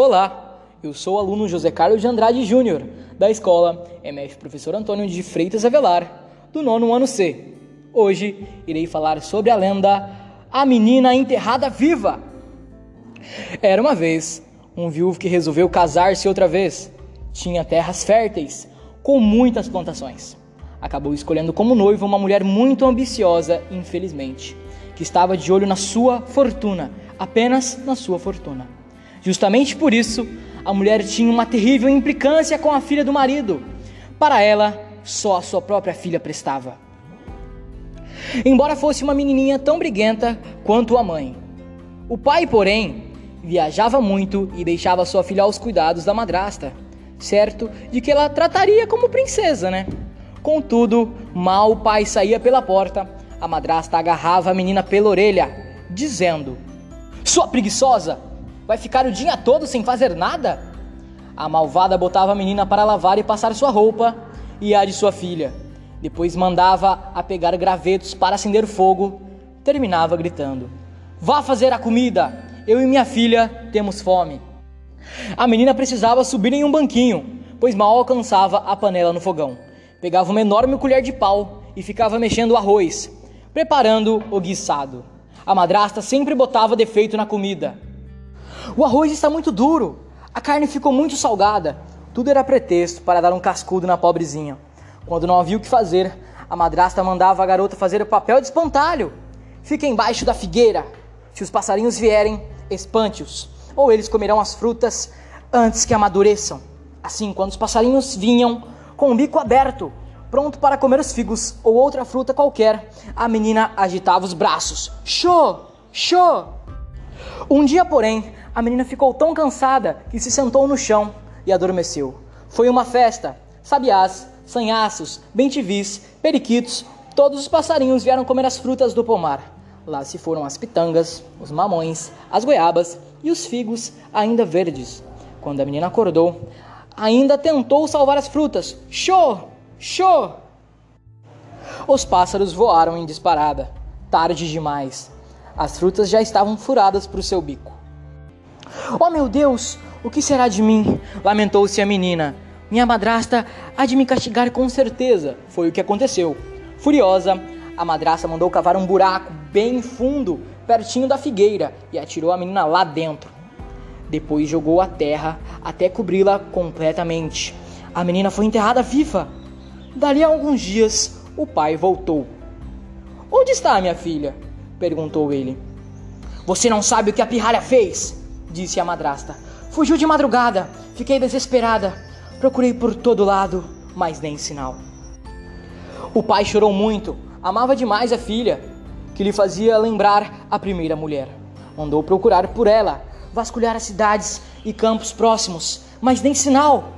Olá, eu sou o aluno José Carlos de Andrade Júnior, da escola MF Professor Antônio de Freitas Avelar, do nono ano C. Hoje irei falar sobre a lenda A Menina Enterrada Viva. Era uma vez um viúvo que resolveu casar-se outra vez. Tinha terras férteis, com muitas plantações. Acabou escolhendo como noiva uma mulher muito ambiciosa, infelizmente, que estava de olho na sua fortuna, apenas na sua fortuna. Justamente por isso, a mulher tinha uma terrível implicância com a filha do marido. Para ela, só a sua própria filha prestava. Embora fosse uma menininha tão briguenta quanto a mãe. O pai, porém, viajava muito e deixava sua filha aos cuidados da madrasta, certo de que ela trataria como princesa, né? Contudo, mal o pai saía pela porta, a madrasta agarrava a menina pela orelha, dizendo: Sua preguiçosa, Vai ficar o dia todo sem fazer nada? A malvada botava a menina para lavar e passar sua roupa e a de sua filha. Depois mandava a pegar gravetos para acender fogo. Terminava gritando: Vá fazer a comida! Eu e minha filha temos fome. A menina precisava subir em um banquinho, pois mal alcançava a panela no fogão. Pegava uma enorme colher de pau e ficava mexendo o arroz, preparando o guiçado. A madrasta sempre botava defeito na comida. O arroz está muito duro, a carne ficou muito salgada. Tudo era pretexto para dar um cascudo na pobrezinha. Quando não havia o que fazer, a madrasta mandava a garota fazer o papel de espantalho. Fica embaixo da figueira. Se os passarinhos vierem, espante-os, ou eles comerão as frutas antes que amadureçam. Assim, quando os passarinhos vinham com o bico aberto, pronto para comer os figos ou outra fruta qualquer, a menina agitava os braços. Show! Show! Um dia, porém, a menina ficou tão cansada que se sentou no chão e adormeceu. Foi uma festa. Sabiás, sanhaços, bentivis, periquitos, todos os passarinhos vieram comer as frutas do pomar. Lá se foram as pitangas, os mamões, as goiabas e os figos ainda verdes. Quando a menina acordou, ainda tentou salvar as frutas. Show! Show! Os pássaros voaram em disparada. Tarde demais. As frutas já estavam furadas para o seu bico. Oh meu Deus, o que será de mim? Lamentou-se a menina. Minha madrasta há de me castigar com certeza. Foi o que aconteceu. Furiosa, a madrasta mandou cavar um buraco bem fundo, pertinho da figueira, e atirou a menina lá dentro. Depois jogou a terra até cobri-la completamente. A menina foi enterrada viva. Dali a alguns dias, o pai voltou. Onde está minha filha? perguntou ele. Você não sabe o que a pirralha fez? Disse a madrasta. Fugiu de madrugada. Fiquei desesperada. Procurei por todo lado, mas nem sinal. O pai chorou muito. Amava demais a filha, que lhe fazia lembrar a primeira mulher. Mandou procurar por ela, vasculhar as cidades e campos próximos, mas nem sinal.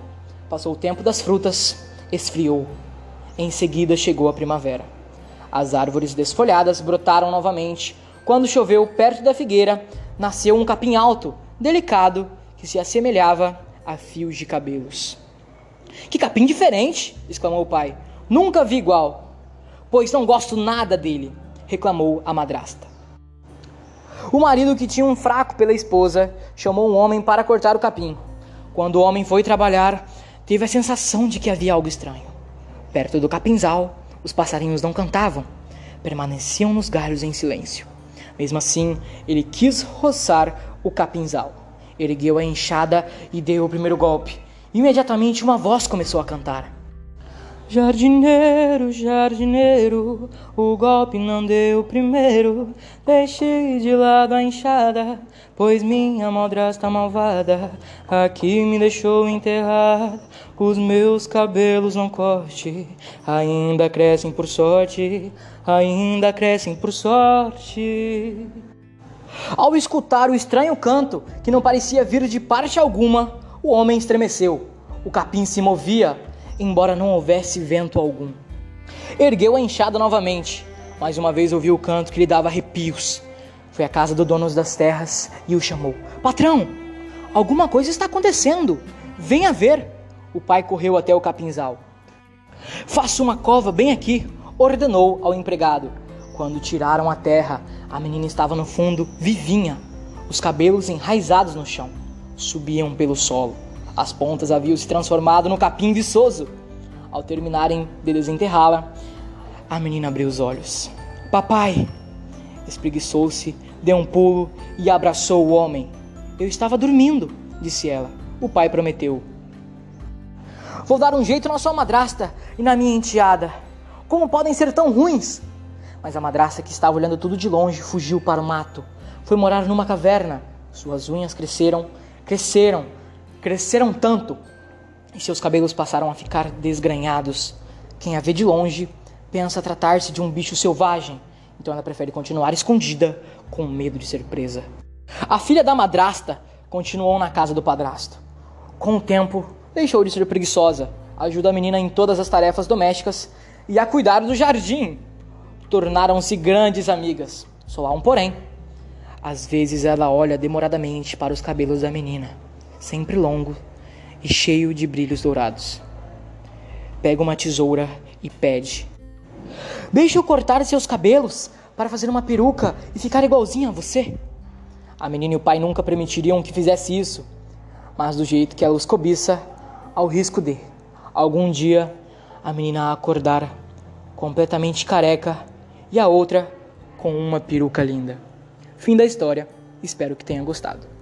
Passou o tempo das frutas, esfriou. Em seguida chegou a primavera. As árvores desfolhadas brotaram novamente. Quando choveu perto da figueira, nasceu um capim alto, delicado, que se assemelhava a fios de cabelos. Que capim diferente! exclamou o pai. Nunca vi igual. Pois não gosto nada dele, reclamou a madrasta. O marido, que tinha um fraco pela esposa, chamou um homem para cortar o capim. Quando o homem foi trabalhar, teve a sensação de que havia algo estranho. Perto do capinzal, os passarinhos não cantavam, permaneciam nos galhos em silêncio. Mesmo assim, ele quis roçar o capinzal. Ergueu a enxada e deu o primeiro golpe. Imediatamente uma voz começou a cantar. Jardineiro, jardineiro, o golpe não deu primeiro. Deixei de lado a enxada, pois minha madrasta malvada aqui me deixou enterrar. Os meus cabelos não corte, ainda crescem por sorte, ainda crescem por sorte. Ao escutar o estranho canto, que não parecia vir de parte alguma, o homem estremeceu. O capim se movia embora não houvesse vento algum. Ergueu a enxada novamente. Mais uma vez ouviu o canto que lhe dava arrepios. Foi à casa do dono das terras e o chamou: Patrão, alguma coisa está acontecendo. Venha ver. O pai correu até o capinzal. Faça uma cova bem aqui, ordenou ao empregado. Quando tiraram a terra, a menina estava no fundo, vivinha, os cabelos enraizados no chão. subiam pelo solo. As pontas haviam se transformado no capim viçoso. Ao terminarem de desenterrá-la, a menina abriu os olhos. Papai! Espreguiçou-se, deu um pulo e abraçou o homem. Eu estava dormindo, disse ela. O pai prometeu. Vou dar um jeito na sua madrasta e na minha enteada. Como podem ser tão ruins? Mas a madrasta, que estava olhando tudo de longe, fugiu para o mato. Foi morar numa caverna. Suas unhas cresceram, cresceram, cresceram tanto, e seus cabelos passaram a ficar desgranhados. Quem a vê de longe pensa tratar-se de um bicho selvagem, então ela prefere continuar escondida com medo de ser presa. A filha da madrasta continuou na casa do padrasto. Com o tempo, deixou de ser preguiçosa, ajuda a menina em todas as tarefas domésticas e a cuidar do jardim. Tornaram-se grandes amigas. Só há um porém. Às vezes ela olha demoradamente para os cabelos da menina, sempre longo e cheio de brilhos dourados. Pega uma tesoura e pede: Deixa eu cortar seus cabelos para fazer uma peruca e ficar igualzinha a você. A menina e o pai nunca permitiriam que fizesse isso, mas do jeito que ela os cobiça, ao risco de, algum dia, a menina acordar completamente careca e a outra com uma peruca linda. Fim da história. Espero que tenha gostado.